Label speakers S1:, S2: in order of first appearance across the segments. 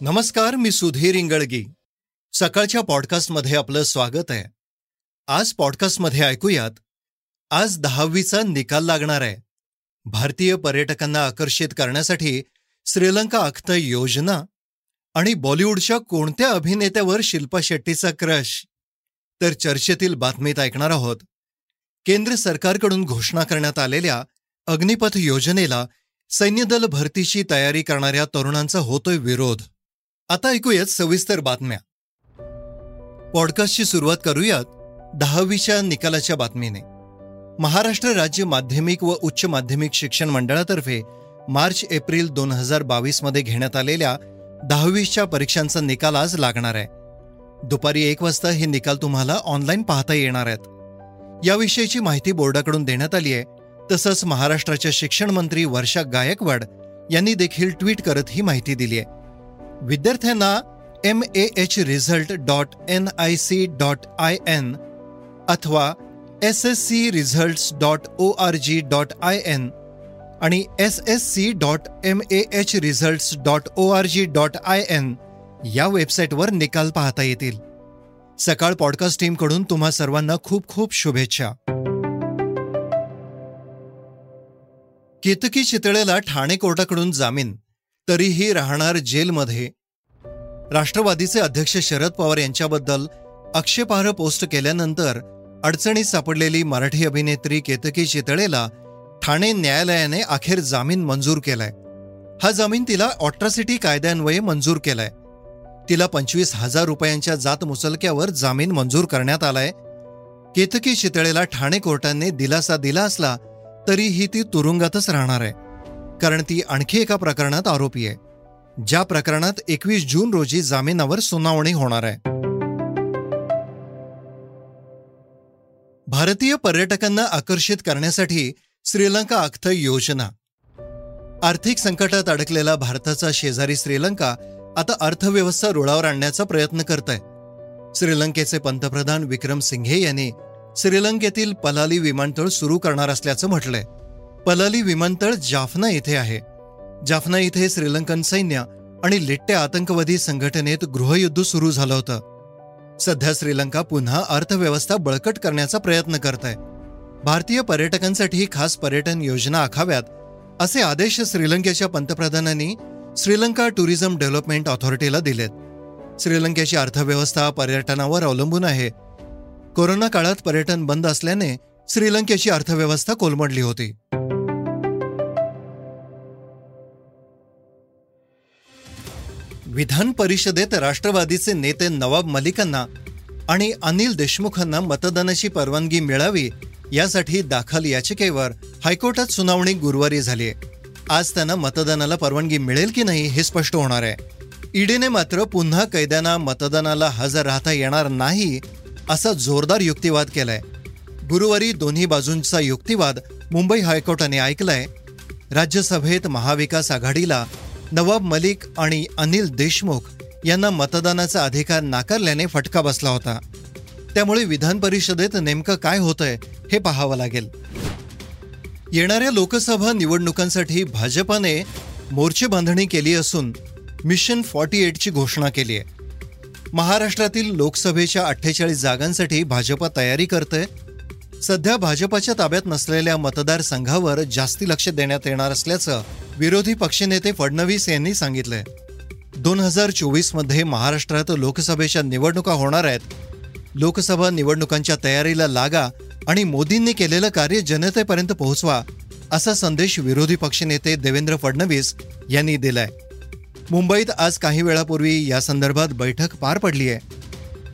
S1: नमस्कार मी सुधीर इंगळगी. सकाळच्या पॉडकास्टमध्ये आपलं स्वागत आहे. आज पॉडकास्टमध्ये ऐकूयात आज दहावीचा निकाल लागणार आहे. भारतीय पर्यटकांना आकर्षित करण्यासाठी श्रीलंका अख्त योजना आणि बॉलिवूडच्या कोणत्या अभिनेत्यावर शिल्पा शेट्टीचा क्रश? तर चर्चेतील बातमीत ऐकणार आहोत. केंद्र सरकारकडून घोषणा करण्यात आलेल्या अग्निपथ योजनेला सैन्यदल भरतीची तयारी करणाऱ्या तरुणांचा होतोय विरोध. आता ऐकूयात सविस्तर बातम्या. पॉडकास्टची सुरुवात करूयात दहावीच्या निकालाच्या बातमीने. महाराष्ट्र राज्य माध्यमिक व उच्च माध्यमिक शिक्षण मंडळातर्फे मार्च एप्रिल दोन हजार बावीसमध्ये घेण्यात आलेल्या दहावीच्या परीक्षांचा निकाल आज लागणार आहे. दुपारी एक वाजता हे निकाल तुम्हाला ऑनलाईन पाहता येणार आहेत. याविषयीची माहिती बोर्डाकडून देण्यात आली आहे. तसंच महाराष्ट्राच्या शिक्षण मंत्री वर्षा गायकवाड यांनी देखील ट्विट करत ही माहिती दिली आहे. विद्यार्थ्यांना M A H result dot N I C dot I N अथवा S S C results dot O R G dot I N आणि S S C dot M A H results dot O R G dot I N या वेबसाईटवर निकाल पाहता येतील. सकाळ podcast टीमकडून तुम्हा सर्वांना खूप खूप शुभेच्छा. केतकी चितळेला ठाणे कोर्टाकडून जामीन. तरीही राहणार जेलमध्ये. राष्ट्रवादीचे अध्यक्ष शरद पवार यांच्याबद्दल आक्षेपार्ह पोस्ट केल्यानंतर अडचणीत सापडलेली मराठी अभिनेत्री केतकी चितळेला ठाणे न्यायालयाने अखेर जामीन मंजूर केलाय. हा जामीन तिला ऑट्रॉसिटी कायद्यान्वये मंजूर केलाय. तिला पंचवीस हजार रुपयांच्या जात मुचलक्यावर जामीन मंजूर करण्यात आलाय. केतकी चितळेला ठाणे कोर्टाने दिलासा दिला असला तरीही ती तुरुंगातच राहणार आहे. कारण ती आणखी एका प्रकरणात आरोपी आहे. ज्या प्रकरणात एकवीस जून रोजी जामिनावर सुनावणी होणार आहे. भारतीय पर्यटकांना आकर्षित करण्यासाठी श्रीलंका अख्त योजना. आर्थिक संकटात अडकलेला भारताचा शेजारी श्रीलंका आता अर्थव्यवस्था रुळावर आणण्याचा प्रयत्न करत आहे श्रीलंकेचे पंतप्रधान विक्रम सिंघे यांनी श्रीलंकेतील पलाली विमानतळ सुरू करणार असल्याचं म्हटलंय. पलाली विमानतळ जाफना येथे आहे. जाफना इथे श्रीलंकन सैन्य आणि लिट्ट्या आतंकवादी संघटनेत गृहयुद्ध सुरू झालं होतं. सध्या श्रीलंका पुन्हा अर्थव्यवस्था बळकट करण्याचा प्रयत्न करत आहे भारतीय पर्यटकांसाठी खास पर्यटन योजना आखाव्यात असे आदेश श्रीलंकेच्या पंतप्रधानांनी श्रीलंका टुरिझम डेव्हलपमेंट ऑथॉरिटीला दिलेत. श्रीलंकेची अर्थव्यवस्था पर्यटनावर अवलंबून आहे. कोरोना काळात पर्यटन बंद असल्याने श्रीलंकेची अर्थव्यवस्था कोलमडली होती. विधान परिषदेत राष्ट्रवादीचे नेते नवाब मलिकांना आणि अनिल देशमुखांना मतदानाची परवानगी मिळावी यासाठी दाखल याचिकेवर हायकोर्टात सुनावणी गुरुवारी झाली. आज त्यांना मतदानाला परवानगी मिळेल की नाही हे स्पष्ट होणार आहे. ईडीने मात्र पुन्हा कैद्यांना मतदानाला हजर राहता येणार नाही असा जोरदार युक्तिवाद केलाय. गुरुवारी दोन्ही बाजूंचा युक्तिवाद मुंबई हायकोर्टाने ऐकलाय. राज्यसभेत महाविकास आघाडीला नवाब मलिक आणि अनिल देशमुख यांना मतदानाचा अधिकार नाकारल्याने फटका बसला होता. त्यामुळे विधान परिषदेत नेमकं काय होतंय हे पाहावं लागेल. येणाऱ्या लोकसभा निवडणुकांसाठी भाजपाने मोर्चे बांधणी केली असून मिशन फॉर्टी एटची घोषणा केली आहे. महाराष्ट्रातील लोकसभेच्या अठ्ठेचाळीस जागांसाठी भाजपा तयारी करतंय. सध्या भाजपाच्या ताब्यात नसलेल्या मतदारसंघावर जास्ती लक्ष देण्यात येणार असल्याचं विरोधी पक्षनेते फडणवीस यांनी सांगितलंय. दोन हजार चोवीसमध्ये महाराष्ट्रात लोकसभेच्या निवडणुका होणार आहेत. लोकसभा निवडणुकांच्या तयारीला लागा आणि मोदींनी केलेलं कार्य जनतेपर्यंत पोहोचवा असा संदेश विरोधी पक्षनेते देवेंद्र फडणवीस यांनी दिलाय. मुंबईत आज काही वेळापूर्वी या संदर्भात बैठक पार पडली आहे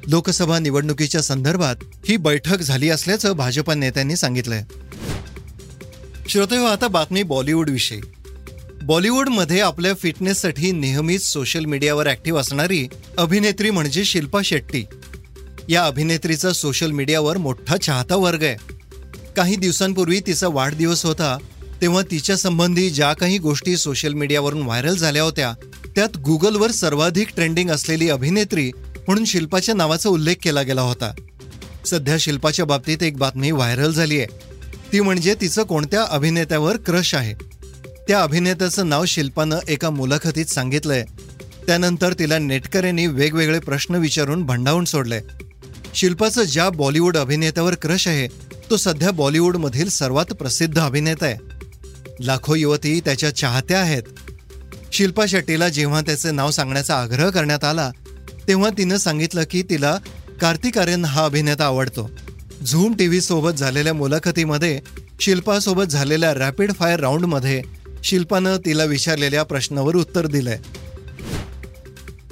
S1: लोकसभा निवडणुकीच्या संदर्भात ही बैठक झाली असल्याचं भाजपा नेत्यांनी सांगितलंय. श्रोते आता बातमी बॉलिवूड विषयी. बॉलिवूडमध्ये आपल्या फिटनेससाठी नेहमीच सोशल मीडियावर ॲक्टिव्ह असणारी अभिनेत्री म्हणजे शिल्पा शेट्टी. या अभिनेत्रीचा सोशल मीडियावर मोठा चाहता वर्ग आहे. काही दिवसांपूर्वी तिचा वाढदिवस होता तेव्हा तिच्या संबंधी ज्या काही गोष्टी सोशल मीडियावरून व्हायरल झाल्या होत्या त्यात गुगलवर सर्वाधिक ट्रेंडिंग असलेली अभिनेत्री म्हणून शिल्पाच्या नावाचा उल्लेख केला गेला होता. सध्या शिल्पाच्या बाबतीत एक बातमी व्हायरल झाली आहे ती म्हणजे तिचं कोणत्या अभिनेत्यावर क्रश आहे? त्या अभिनेत्याचं नाव शिल्पानं एका मुलाखतीत सांगितलंय. त्यानंतर तिला नेटकऱ्यांनी वेगवेगळे प्रश्न विचारून भंडावून सोडले शिल्पाचं ज्या बॉलिवूड अभिनेत्यावर क्रश आहे तो सध्या बॉलिवूडमधील सर्वात प्रसिद्ध अभिनेता आहे. लाखो युवती त्याच्या चाहत्या आहेत. शिल्पा शेट्टीला जेव्हा त्याचे नाव सांगण्याचा आग्रह करण्यात आला तेव्हा तिनं सांगितलं की तिला कार्तिक आर्यन हा अभिनेता आवडतो. झूम टी व्ही सोबत झालेल्या मुलाखतीमध्ये शिल्पासोबत झालेल्या रॅपिड फायर राऊंडमध्ये शिल्पानं तिला विचारलेल्या प्रश्नावर उत्तर दिलंय.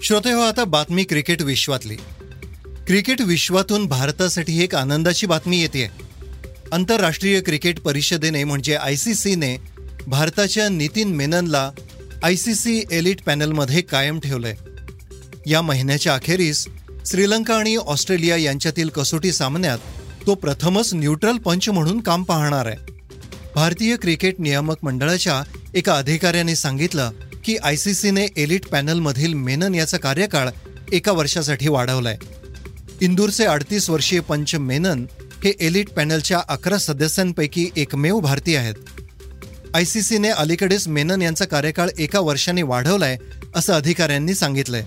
S1: श्रोते हो आता बातमी क्रिकेट विश्वातली. क्रिकेट विश्वातून भारतासाठी एक आनंदाची बातमी येते आंतरराष्ट्रीय क्रिकेट परिषदेने म्हणजे आय सी सीने भारताच्या नितीन मेननला आय सी सी एलिट पॅनलमध्ये कायम ठेवलंय. या महिन्याच्या अखेरीस श्रीलंका आणि ऑस्ट्रेलिया यांच्यातील कसोटी सामन्यात तो प्रथमच न्यूट्रल पंच म्हणून काम पाहणार आहे. भारतीय क्रिकेट नियामक मंडळाच्या एका अधिकाऱ्याने सांगितलं की आय सी सीने एलिट पॅनलमधील मेनन याचा कार्यकाळ एका वर्षासाठी वाढवलाय. इंदूरचे अडतीस वर्षीय पंच मेनन हे एलिट पॅनलच्या अकरा सदस्यांपैकी एकमेव भारतीय आहेत. आय सी सीने अलीकडेच मेनन यांचा कार्यकाळ एका वर्षाने वाढवलाय असं अधिकाऱ्यांनी सांगितलंय.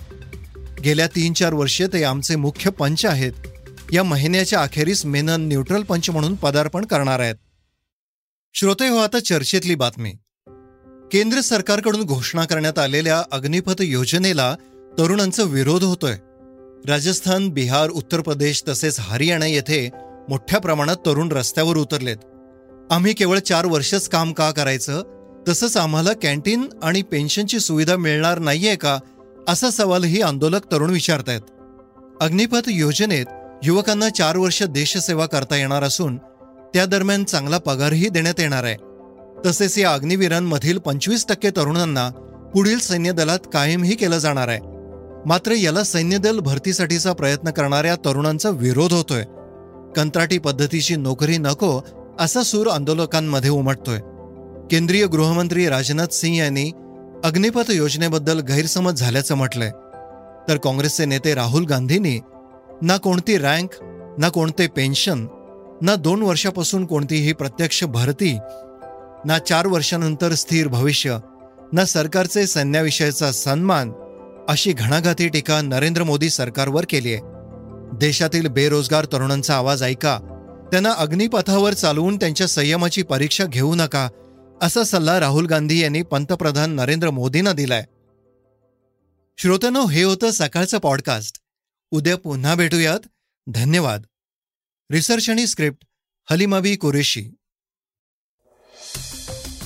S1: गेल्या तीन चार वर्षे ते आमचे मुख्य पंच आहेत. या महिन्याच्या अखेरीस मेनन न्यूट्रल पंच म्हणून पदार्पण करणार आहेत. श्रोते हो आता चर्चेतली बातमी. केंद्र सरकारकडून घोषणा करण्यात आलेल्या अग्निपथ योजनेला तरुणांचा विरोध होतोय. राजस्थान बिहार उत्तर प्रदेश तसेच हरियाणा येथे मोठ्या प्रमाणात तरुण रस्त्यावर उतरलेत. आम्ही केवळ चार वर्षच काम का करायचं? तसंच आम्हाला कॅन्टीन आणि पेन्शनची सुविधा मिळणार नाहीये का? असा सवालही आंदोलक तरुण विचारतायत. अग्निपथ योजनेत युवकांना चार वर्ष देशसेवा करता येणार असून त्या दरम्यान चांगला पगारही देण्यात येणार आहे. तसेच या अग्निवीरांमधील पंचवीस टक्के तरुणांना पुढील सैन्य दलात कायमही केलं जाणार आहे. मात्र याला सैन्यदल भरतीसाठीचा प्रयत्न करणाऱ्या तरुणांचा विरोध होतोय. कंत्राटी पद्धतीची नोकरी नको असा सूर आंदोलकांमध्ये उमटतोय. केंद्रीय गृहमंत्री राजनाथ सिंह यांनी अग्निपथ योजनेबद्दल गैरसमज झाल्याचं म्हटलंय. तर काँग्रेसचे नेते राहुल गांधींनी ना कोणती रँक ना कोणते पेन्शन ना दोन वर्षापासून कोणतीही प्रत्यक्ष भरती ना चार वर्षानंतर स्थिर भविष्य ना सरकारचे सैन्याविषयीचा सन्मान अशी घणाघाती टीका नरेंद्र मोदी सरकारवर केली आहे. देशातील बेरोजगार तरुणांचा आवाज ऐका. त्यांना अग्निपथावर चालवून त्यांच्या संयमाची परीक्षा घेऊ नका. असा सल्ला राहुल गांधी यांनी पंतप्रधान नरेंद्र मोदींना दिलाय. श्रोत्यानो हे होतं सकाळचं पॉडकास्ट उद्या पुन्हा भेटूयात. धन्यवाद. रिसर्च आणि स्क्रिप्ट हलिमाबी कुरेशी.